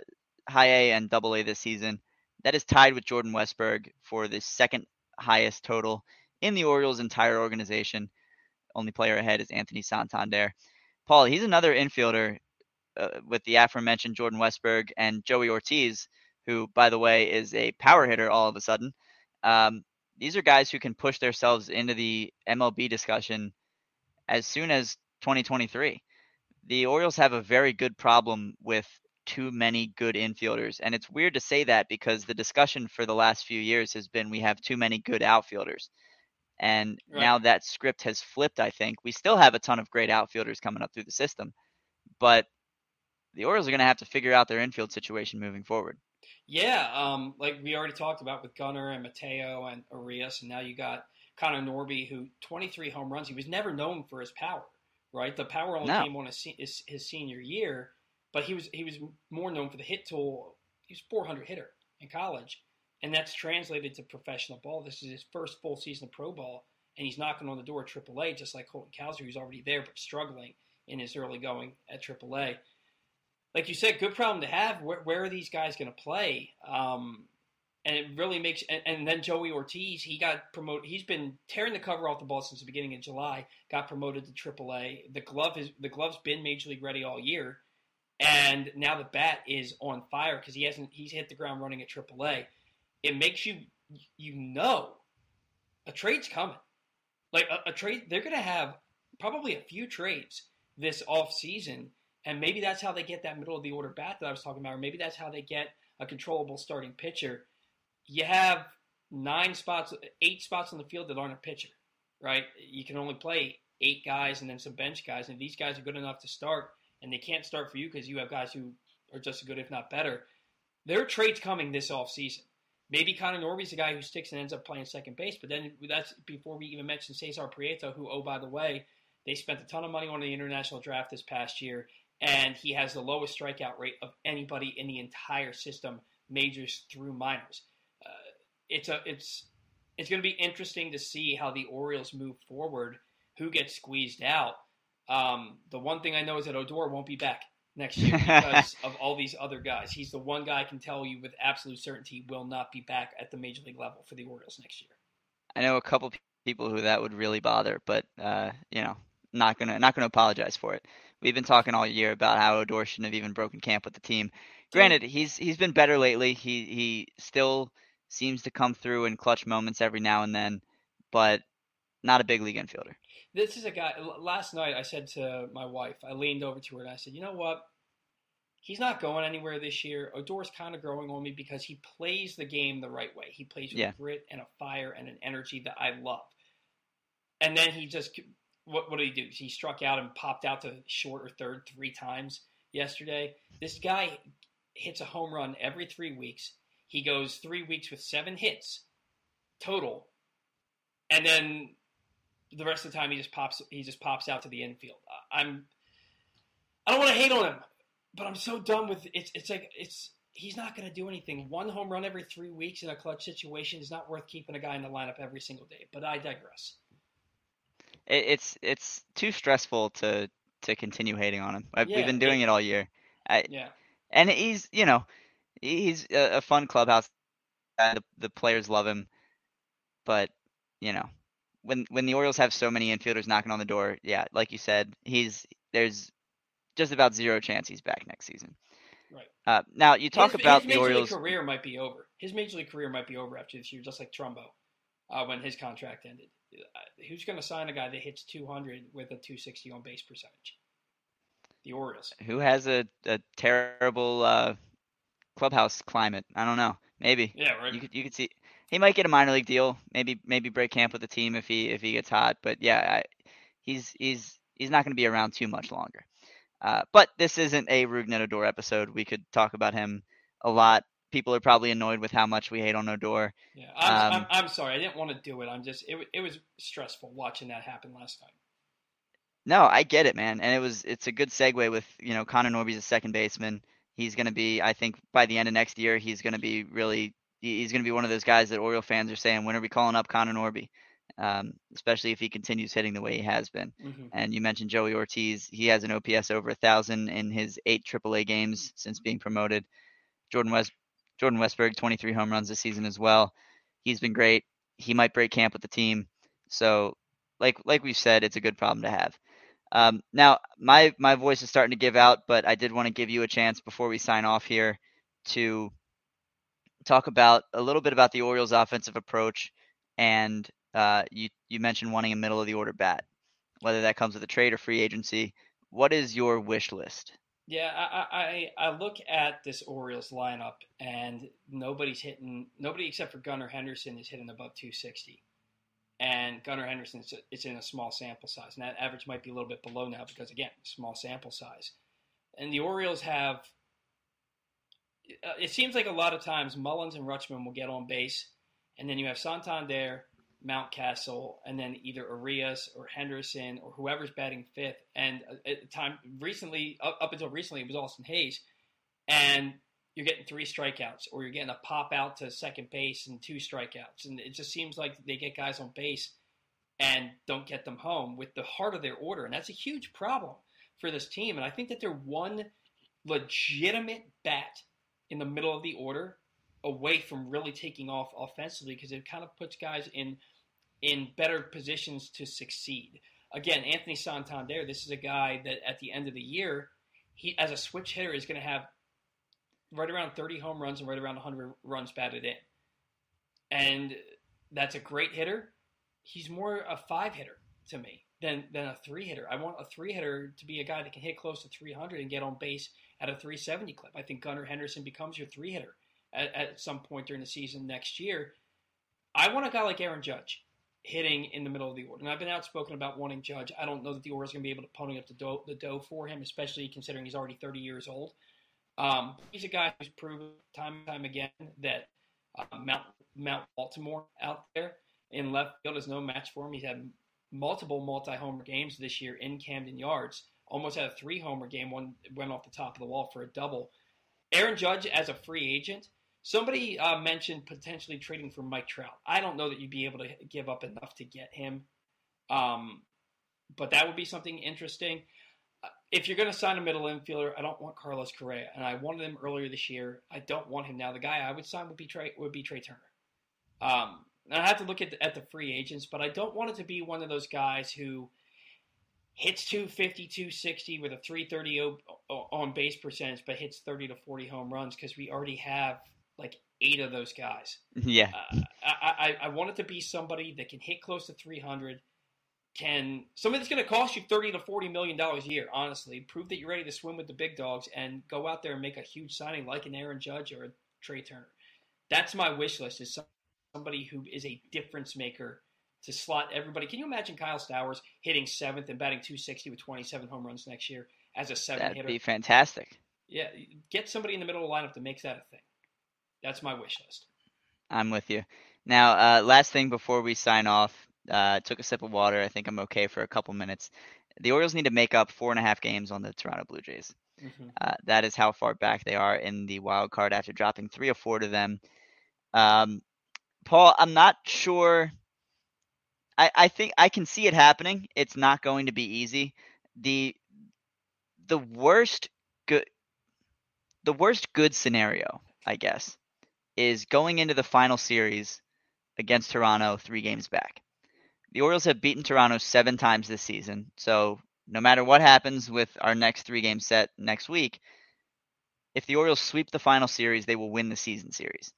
High A and Double A this season. That is tied with Jordan Westburg for the second highest total in the Orioles' entire organization. Only player ahead is Anthony Santander. Paul, he's another infielder uh, with the aforementioned Jordan Westburg and Joey Ortiz, who, by the way, is a power hitter all of a sudden. Um, these are guys who can push themselves into the MLB discussion as soon as 2023. The Orioles have a very good problem with too many good infielders. And it's weird to say that because the discussion for the last few years has been we have too many good outfielders. And Right. now that script has flipped, I think. We still have a ton of great outfielders coming up through the system, but the Orioles are going to have to figure out their infield situation moving forward. Yeah, um, like we already talked about with Gunnar and Mateo and Urias, and now you got Connor Norby, who 23 home runs. He was never known for his power, right? The power only No. came on his, his his senior year, but he was he was more known for the hit tool. He was 400 hitter in college, and that's translated to professional ball. This is his first full season of pro ball, and he's knocking on the door at AAA, just like Colton Cowser, who's already there but struggling in his early going at AAA like you said, good problem to have. Where, where are these guys going to play? Um, and it really makes. And, and then Joey Ortiz, he got promoted. He's been tearing the cover off the ball since the beginning of July. Got promoted to AAA. The glove is the glove's been major league ready all year, and now the bat is on fire because he hasn't. He's hit the ground running at AAA. It makes you you know a trade's coming. Like a, a trade, they're going to have probably a few trades this off season and maybe that's how they get that middle of the order bat that I was talking about, or maybe that's how they get a controllable starting pitcher. You have nine spots, eight spots on the field that aren't a pitcher, right? You can only play eight guys and then some bench guys, and these guys are good enough to start, and they can't start for you because you have guys who are just as good, if not better. There are trades coming this offseason. Maybe Connor Norby's the guy who sticks and ends up playing second base, but then that's before we even mention Cesar Prieto, who, oh, by the way, they spent a ton of money on the international draft this past year, and he has the lowest strikeout rate of anybody in the entire system, majors through minors. Uh, it's a it's it's going to be interesting to see how the Orioles move forward. Who gets squeezed out? Um, the one thing I know is that Odor won't be back next year because of all these other guys. He's the one guy I can tell you with absolute certainty will not be back at the major league level for the Orioles next year. I know a couple people who that would really bother, but uh, you know, not gonna not gonna apologize for it. We've been talking all year about how Odor shouldn't have even broken camp with the team. Granted, he's he's been better lately. He he still seems to come through in clutch moments every now and then, but not a big league infielder. This is a guy. Last night, I said to my wife, I leaned over to her and I said, "You know what? He's not going anywhere this year. Odor's kind of growing on me because he plays the game the right way. He plays with Yeah. grit and a fire and an energy that I love. And then he just what what did he do? He struck out and popped out to short or third three times yesterday. This guy hits a home run every three weeks. He goes three weeks with seven hits total, and then the rest of the time he just pops he just pops out to the infield. I'm I don't want to hate on him, but I'm so done with it's it's like it's he's not going to do anything. One home run every three weeks in a clutch situation is not worth keeping a guy in the lineup every single day. But I digress. It, it's it's too stressful to to continue hating on him. I, Yeah, we've been doing it- it all year. I, Yeah, and he's you know he's a, a fun clubhouse. The, the players love him, but you know when when the Orioles have so many infielders knocking on the door, yeah, like you said, he's there's just about zero chance he's back next season. Right. Uh, now you talk his, about his the major Orioles. league career might be over. His major league career might be over after this year, just like Trumbo, uh, when his contract ended. Who's going to sign a guy that hits 200 with a 260 on base percentage? The Orioles. Who has a, a terrible uh, clubhouse climate? I don't know. Maybe Yeah, right. you could you could see he might get a minor league deal. Maybe maybe break camp with the team if he if he gets hot. But yeah, I, he's he's he's not going to be around too much longer. Uh, but this isn't a Rougned Odor episode. We could talk about him a lot. People are probably annoyed with how much we hate on Odor. Yeah, I'm, Um, I'm, I'm sorry. I didn't want to do it. I'm just it, it was stressful watching that happen last night. No, I get it, man, and it was it's a good segue with you know Connor Norby's a second baseman. He's going to be, I think, by the end of next year, he's going to be really he's going to be one of those guys that Oriole fans are saying, when are we calling up Connor Norby? Um, especially if he continues hitting the way he has been. hmm And you mentioned Joey Ortiz. He has an OPS over a thousand in his eight AAA games since being promoted. Jordan West, Jordan Westburg, 23 home runs this season as well. He's been great. He might break camp with the team. So, like like we've said, it's a good problem to have. Um, now, my my voice is starting to give out, but I did want to give you a chance before we sign off here to talk about a little bit about the Orioles' offensive approach, and uh, you you mentioned wanting a middle of the order bat, whether that comes with a trade or free agency. What is your wish list? Yeah, I, I I look at this Orioles lineup and nobody's hitting nobody except for Gunnar Henderson is hitting above 260, and Gunnar Henderson it's in a small sample size, and that average might be a little bit below now because again, small sample size, and the Orioles have. uh, It seems like a lot of times Mullins and Rutschman will get on base, and then you have Santander, Mountcastle, and then either Urias or Henderson or whoever's batting fifth. And uh, at the time recently, up, up until recently, it was Austin Hays, and you're getting three strikeouts, or you're getting a pop out to second base and two strikeouts, and it just seems like they get guys on base and don't get them home with the heart of their order, and that's a huge problem for this team. And I think that they're one legitimate bat in the middle of the order away from really taking off offensively because it kind of puts guys in in better positions to succeed. Again, Anthony Santander, this is a guy that at the end of the year, he as a switch hitter is going to have right around 30 home runs and right around 100 runs batted in. And that's a great hitter. He's more a five hitter to me than than a three hitter. I want a three hitter to be a guy that can hit close to 300 and get on base at a 370 clip. I think Gunnar Henderson becomes your three hitter at, at some point during the season next year. I want a guy like Aaron Judge hitting in the middle of the order. And I've been outspoken about wanting Judge. I don't know that the Orioles are going to be able to pony up the dough, the dough for him, especially considering he's already 30 years old. Um, he's a guy who's proven time and time again that uh, Mount Mount Walltimore out there in left field is no match for him. He's had multiple multi-homer games this year in Camden Yards. Almost had a three-homer game. One went off the top of the wall for a double. Aaron Judge as a free agent Somebody uh, mentioned potentially trading for Mike Trout. I don't know that you'd be able to give up enough to get him, um, but that would be something interesting. Uh, if you're going to sign a middle infielder, I don't want Carlos Correa, and I wanted him earlier this year. I don't want him now. The guy I would sign would be Trey would be Trey Turner. Um, I have to look at the, at the free agents, but I don't want it to be one of those guys who hits 250, 260 with a 330 on base percentage, but hits 30 to 40 home runs because we already have like eight of those guys. Yeah. Uh, I, I, I want it to be somebody that can hit close to 300, can somebody that's going to cost you 30 to 40 million dollars a year. Honestly, prove that you're ready to swim with the big dogs and go out there and make a huge signing like an Aaron Judge or a Trey Turner. That's my wish list. Is somebody who is a difference maker to slot everybody. Can you imagine Kyle Stowers hitting seventh and batting 260 with 27 home runs next year as a seven That'd hitter? be fantastic. Yeah, get somebody in the middle of the lineup that makes that a thing. That's my wish list. I'm with you. Now, uh, last thing before we sign off, uh, took a sip of water. I think I'm okay for a couple minutes. The Orioles need to make up four and a half games on the Toronto Blue Jays. Mm-hmm. Uh, that is how far back they are in the wild card after dropping three or four to them. Um, Paul, I'm not sure. I, I think I can see it happening. It's not going to be easy. The the worst good the worst good scenario, I guess, is going into the final series against Toronto three games back. The Orioles have beaten Toronto seven times this season, so no matter what happens with our next three game set next week, if the Orioles sweep the final series, they will win the season series.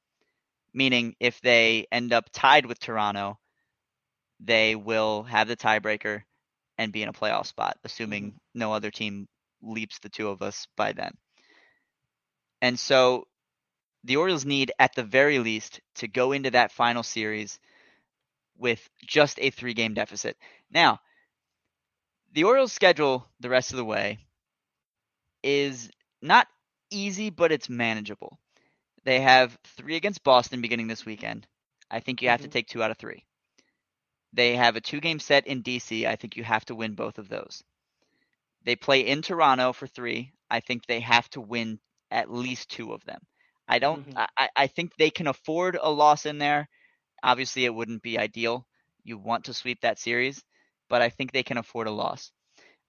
Meaning, if they end up tied with Toronto, they will have the tiebreaker and be in a playoff spot, assuming no other team leaps the two of us by then. And so the Orioles need, at the very least, to go into that final series with just a three game deficit. Now, the Orioles' schedule the rest of the way is not easy, but it's manageable. They have three against Boston beginning this weekend. I think you have Mhm. to take two out of three. They have a two game set in DC. I think you have to win both of those. They play in Toronto for three. I think they have to win at least two of them. I don't. Mhm. I, I think they can afford a loss in there. Obviously, it wouldn't be ideal. You want to sweep that series, but I think they can afford a loss.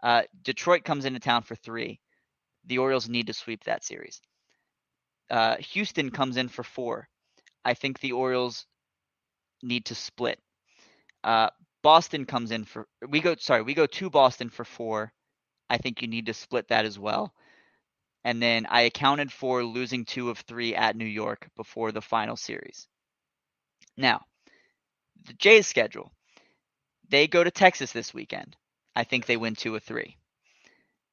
Uh, Detroit comes into town for three. The Orioles need to sweep that series. Uh, Houston comes in for four. I think the Orioles need to split. Uh, Boston comes in for we go sorry we go to Boston for four. I think you need to split that as well. And then I accounted for losing two of three at New York before the final series. Now, the Jays schedule. They go to Texas this weekend. I think they win two of three.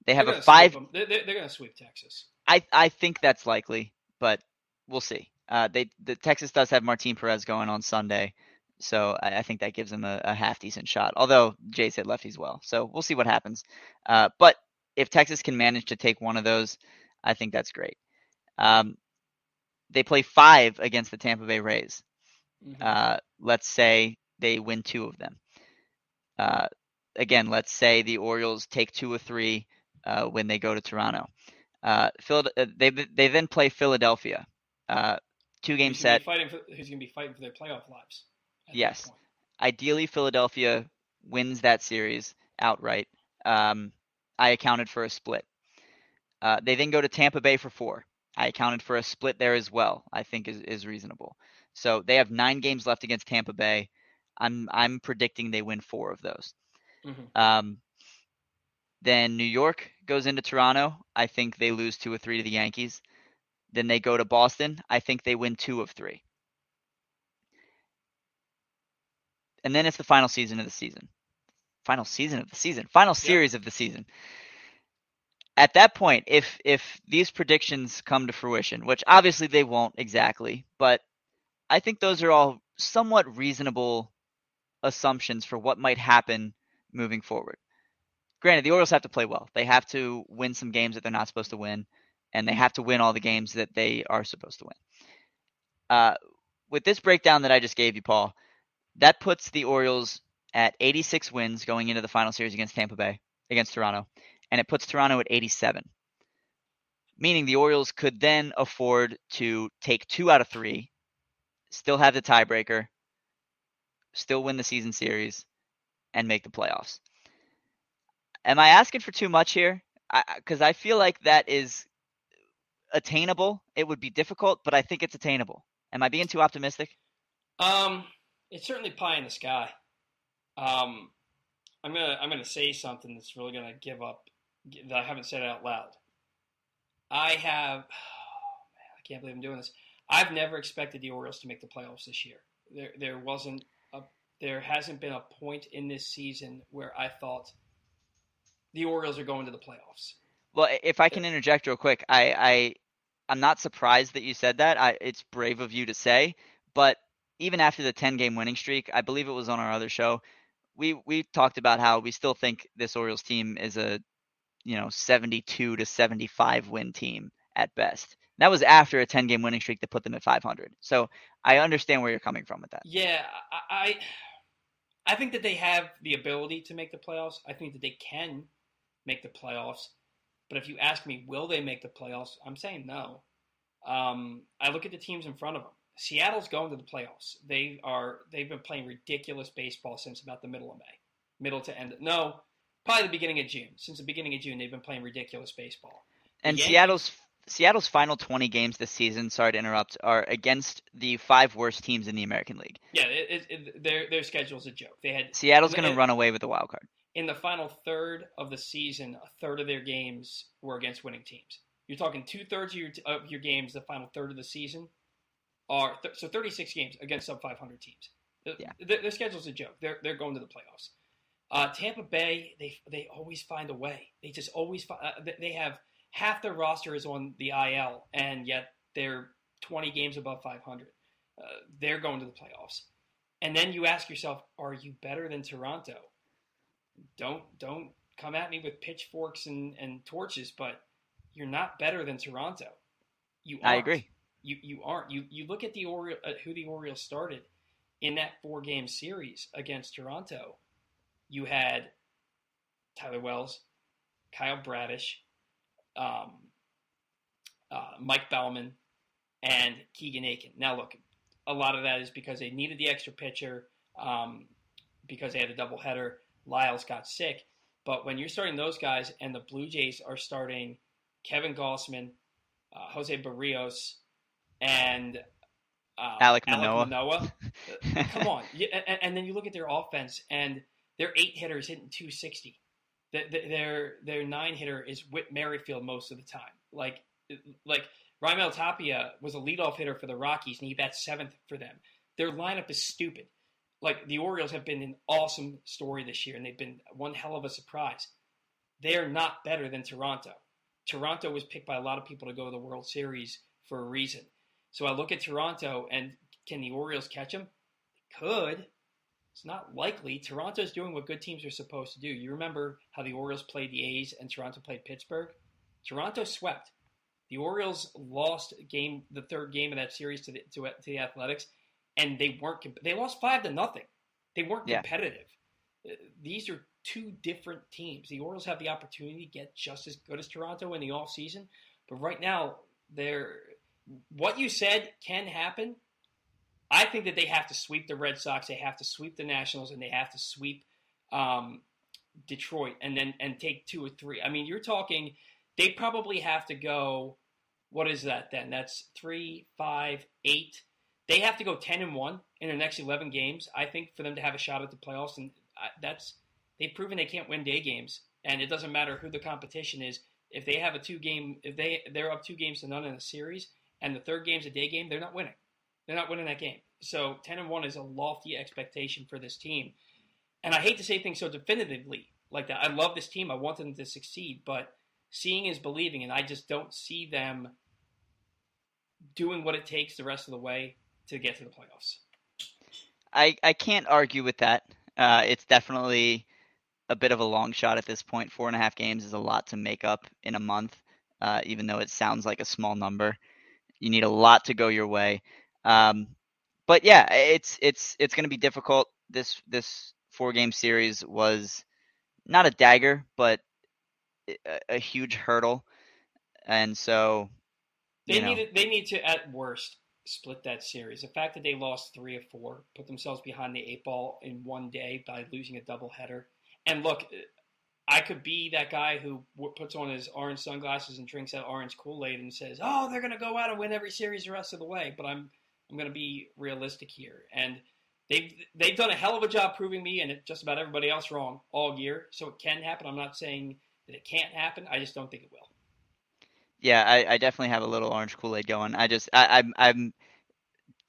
They have a five. They're, they're, they're going to sweep Texas. I I think that's likely, but we'll see. Uh, they the Texas does have Martin Perez going on Sunday, so I, I think that gives them a, a half decent shot. Although Jays hit lefties well, so we'll see what happens. Uh, but if Texas can manage to take one of those, I think that's great. Um, they play five against the Tampa Bay Rays. Mhm. Uh, let's say they win two of them. Uh, again, let's say the Orioles take two or three uh, when they go to Toronto. Uh, Phil, uh, they they then play Philadelphia. Uh, two game set. fighting for, who's going to be fighting for their playoff lives? Yes. Ideally, Philadelphia wins that series outright. Um, I accounted for a split. Uh, they then go to Tampa Bay for four. I accounted for a split there as well. I think is, is reasonable. So they have nine games left against Tampa Bay. I'm I'm predicting they win four of those. Mhm. Um, then New York goes into Toronto. I think they lose two or three to the Yankees. Then they go to Boston. I think they win two of three. And then it's the final season of the season. Final season of the season. Final series of the season. At that point, if if these predictions come to fruition, which obviously they won't exactly, but I think those are all somewhat reasonable assumptions for what might happen moving forward. Granted, the Orioles have to play well. They have to win some games that they're not supposed to win, and they have to win all the games that they are supposed to win. Uh, with this breakdown that I just gave you, Paul, that puts the Orioles at 86 wins going into the final series against Tampa Bay, against Toronto, and it puts Toronto at 87. meaning the Orioles could then afford to take two out of three, still have the tiebreaker, still win the season series, and make the playoffs. Am I asking for too much here? Because I, I feel like that is attainable. It would be difficult, but I think it's attainable. Am I being too optimistic? Um, it's certainly pie in the sky. Um, I'm gonna I'm gonna say something that's really gonna give up that I haven't said out loud. I have, oh man, I can't believe I'm doing this. I've never expected the Orioles to make the playoffs this year. There there wasn't a there hasn't been a point in this season where I thought the Orioles are going to the playoffs. Well, if I can interject real quick, I, I I'm not surprised that you said that. I, it's brave of you to say, but even after the 10 game winning streak, I believe it was on our other show, we we talked about how we still think this Orioles team is a you know 72 to 75 win team at best. That was after a 10 game winning streak that put them at 500. So I understand where you're coming from with that. Yeah, I I think that they have the ability to make the playoffs. I think that they can make the playoffs. But if you ask me, will they make the playoffs? I'm saying no. Um, I look at the teams in front of them. Seattle's going to the playoffs. They are. They've been playing ridiculous baseball since about the middle of May, middle to end. No, probably the beginning of June. Since the beginning of June, they've been playing ridiculous baseball. And Yankees, Seattle's Seattle's final 20 games this season, sorry to interrupt, are against the five worst teams in the American League. Yeah, it, it, their their schedule's a joke. They had Seattle's going to run away with the wild card in the final third of the season, a third of their games were against winning teams. You're talking two thirds of your, of your games, the final third of the season, are th- so 36 games against sub 500 teams. Yeah. The, their schedule's a joke. They're they're going to the playoffs. Uh, Tampa Bay, they they always find a way. They just always find, uh, they have half their roster is on the IL, and yet they're 20 games above 500. Uh, they're going to the playoffs. And then you ask yourself, are you better than Toronto? don't don't come at me with pitchforks and, and torches, but you're not better than Toronto. You aren't. I agree. You you aren't. You you look at the Oriole, uh, who the Orioles started in that four game series against Toronto. You had Tyler Wells, Kyle Bradish, um, uh, Mike Baumann, and Keegan Akin. Now look, a lot of that is because they needed the extra pitcher um, because they had a doubleheader. Lyles got sick. But when you're starting those guys and the Blue Jays are starting Kevin Gausman, uh, Jose Berrios, and uh. Alek Manoah uh, come on. And, and, then you look at their offense, and their eight hitters hitting 260. Their their nine hitter is Whit Merrifield most of the time. Like like Raimel Tapia was a leadoff hitter for the Rockies, and he bats seventh for them. Their lineup is stupid like the Orioles have been an awesome story this year, and they've been one hell of a surprise. They are not better than Toronto. Toronto was picked by a lot of people to go to the World Series for a reason. So I look at Toronto, and can the Orioles catch them? They could. It's not likely. Toronto's doing what good teams are supposed to do. You remember how the Orioles played the A's and Toronto played Pittsburgh? Toronto swept. The Orioles lost game the third game of that series to the to, to the Athletics and they weren't. They lost five to nothing. They weren't competitive. Yeah. These are two different teams. The Orioles have the opportunity to get just as good as Toronto in the off season, but right now they're what you said can happen. I think that they have to sweep the Red Sox, they have to sweep the Nationals, and they have to sweep um, Detroit, and then and take two or three. I mean, you're talking. They probably have to go. What is that then? That's three, five, eight they have to go 10 and 1 in their next 11 games, I think, for them to have a shot at the playoffs. And that's they've proven they can't win day games. And it doesn't matter who the competition is. If they have a two game, if they they're up two games to none in a series, and the third game's a day game, they're not winning. They're not winning that game. So 10 and 1 is a lofty expectation for this team. And I hate to say things so definitively like that. I love this team. I want them to succeed, but seeing is believing, and I just don't see them doing what it takes the rest of the way to get to the playoffs. I I can't argue with that. Uh, it's definitely a bit of a long shot at this point. Four and a half games is a lot to make up in a month, uh, even though it sounds like a small number. You need a lot to go your way. Um, but yeah, it's it's it's going to be difficult. This this four game series was not a dagger, but a, a huge hurdle. and so They know, need they need to at worst split that series. The fact that they lost three or four, put themselves behind the eight ball in one day by losing a doubleheader. And look, I could be that guy who puts on his orange sunglasses and drinks that orange Kool Aid and says, "Oh, they're going to go out and win every series the rest of the way." But I'm I'm going to be realistic here, and they've they've done a hell of a job proving me and just about everybody else wrong all year. So it can happen. I'm not saying that it can't happen. I just don't think it will. yeah, I, I definitely have a little orange Kool Aid going. I just I, I'm I'm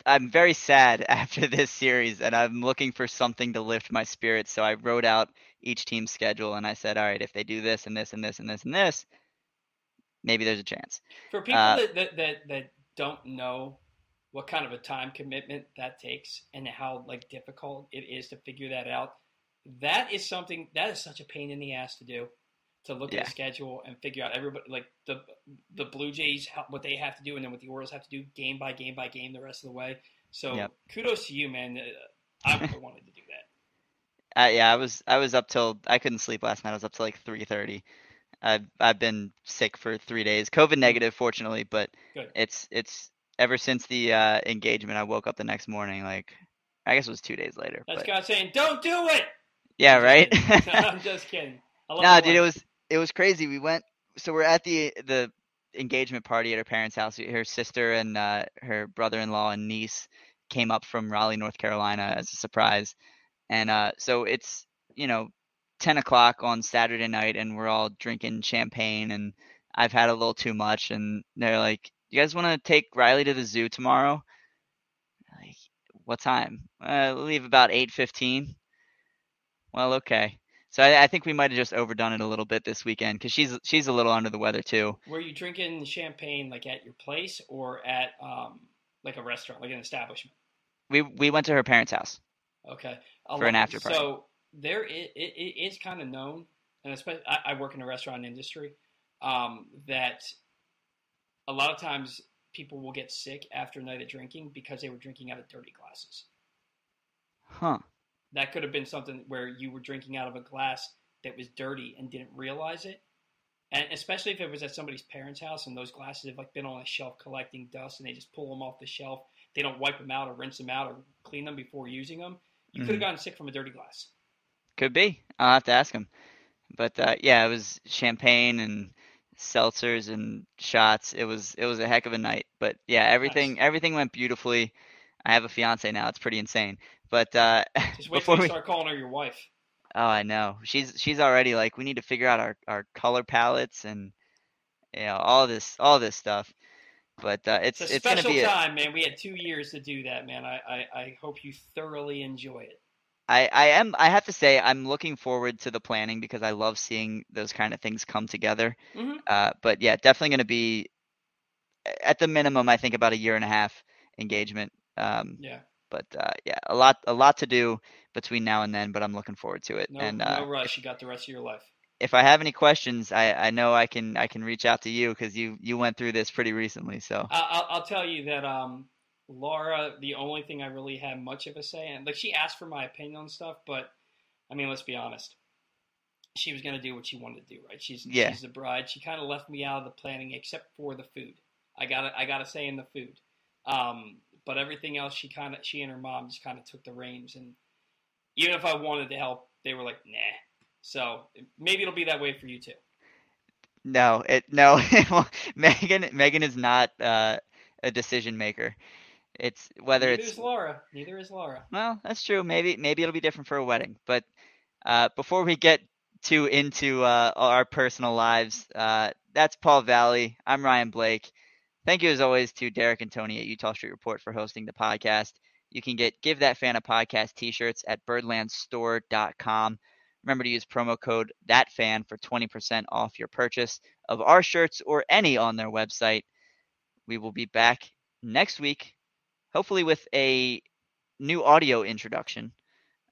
I'm very sad after this series, and I'm looking for something to lift my spirits. So I wrote out each team's schedule, and I said, all right, if they do this and this and this and this and this, maybe there's a chance. For people Uh, that, that, that, that don't know what kind of a time commitment that takes and how like difficult it is to figure that out, that is something that is such a pain in the ass to do. To look Yeah. at the schedule and figure out everybody like the the Blue Jays how, what they have to do and then what the Orioles have to do game by game by game the rest of the way. So Yep. kudos to you, man. Uh, I wanted to do that. Uh, yeah, I was I was up till I couldn't sleep last night. I was up till like 3:30. I've I've been sick for three days, COVID negative, fortunately, but Good. it's it's ever since the uh, engagement. I woke up the next morning, like I guess it was two days later. That's But God saying, "Don't do it." yeah, right. I'm just kidding. I love Nah, dude, it was it was crazy. We went so we're at the the engagement party at her parents' house. Her sister and uh, her brother-in-law and niece came up from Raleigh, North Carolina, as a surprise. And uh, so it's you know ten o'clock on Saturday night, and we're all drinking champagne, and I've had a little too much, and they're like, "You guys want to take Riley to the zoo tomorrow?" Like, what time? Uh, leave about eight fifteen. Well, okay. So I, I think we might have just overdone it a little bit this weekend because she's she's a little under the weather too. Were you drinking champagne like at your place or at um like a restaurant, like an establishment? We we went to her parents' house. Okay. For an after party. So there it, it, it is kind of known, and especially I, I work in the restaurant industry, um, that a lot of times people will get sick after a night of drinking because they were drinking out of dirty glasses. Huh. That could have been something where you were drinking out of a glass that was dirty and didn't realize it. And especially if it was at somebody's parents' house and those glasses have like been on a shelf collecting dust and they just pull them off the shelf, they don't wipe them out or rinse them out or clean them before using them. You could have Mhm. gotten sick from a dirty glass. Could be. I'll have to ask him. But uh, yeah, it was champagne and seltzers and shots. It was it was a heck of a night. But yeah, everything everything went beautifully. I have a fiance now. It's pretty insane. But uh, Just wait before till we start calling her your wife. Oh, I know. She's she's already like we need to figure out our, our color palettes and you know all this all this stuff. But uh, it's It's a it's gonna special be a, time, man. We had two years to do that, man. I, I, I hope you thoroughly enjoy it. I I am I have to say I'm looking forward to the planning because I love seeing those kind of things come together. hmm Uh, but yeah, definitely gonna be at the minimum I think about a year and a half engagement. Um, Yeah. But uh, yeah, a lot a lot to do between now and then. But I'm looking forward to it. No, and uh, no rush. You got the rest of your life. if I have any questions, I, I know I can I can reach out to you because you you went through this pretty recently. So I'll, I'll tell you that um, Laura, the only thing I really had much of a say in, like she asked for my opinion on stuff, but I mean, let's be honest. She was going to do what she wanted to do, right? She's Yeah. she's the bride. She kind of left me out of the planning, except for the food. I got I got to say in the food, um, but everything else, she kind of she and her mom just kind of took the reins, and even if I wanted to help, they were like, nah. So maybe it'll be that way for you too. no, it no Megan Megan is not uh, a decision maker. It's whether Neither it's is Laura. Neither is Laura. well, that's true. Maybe maybe it'll be different for a wedding. But uh, before we get too into uh, our personal lives, uh, that's Paul Valley. I'm Ryan Blake. Thank you as always to Derek and Tony at Eutaw Street Report for hosting the podcast. You can get Give That Fan a Podcast t-shirts at birdlandstore.com. Remember to use promo code ThatFan for 20% off your purchase of our shirts or any on their website. We will be back next week, hopefully with a new audio introduction.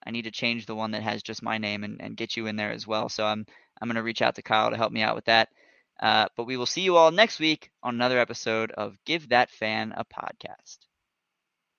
I need to change the one that has just my name and, and get you in there as well. So I'm I'm gonna reach out to Kyle to help me out with that. Uh, but we will see you all next week on another episode of Give That Fan a Podcast.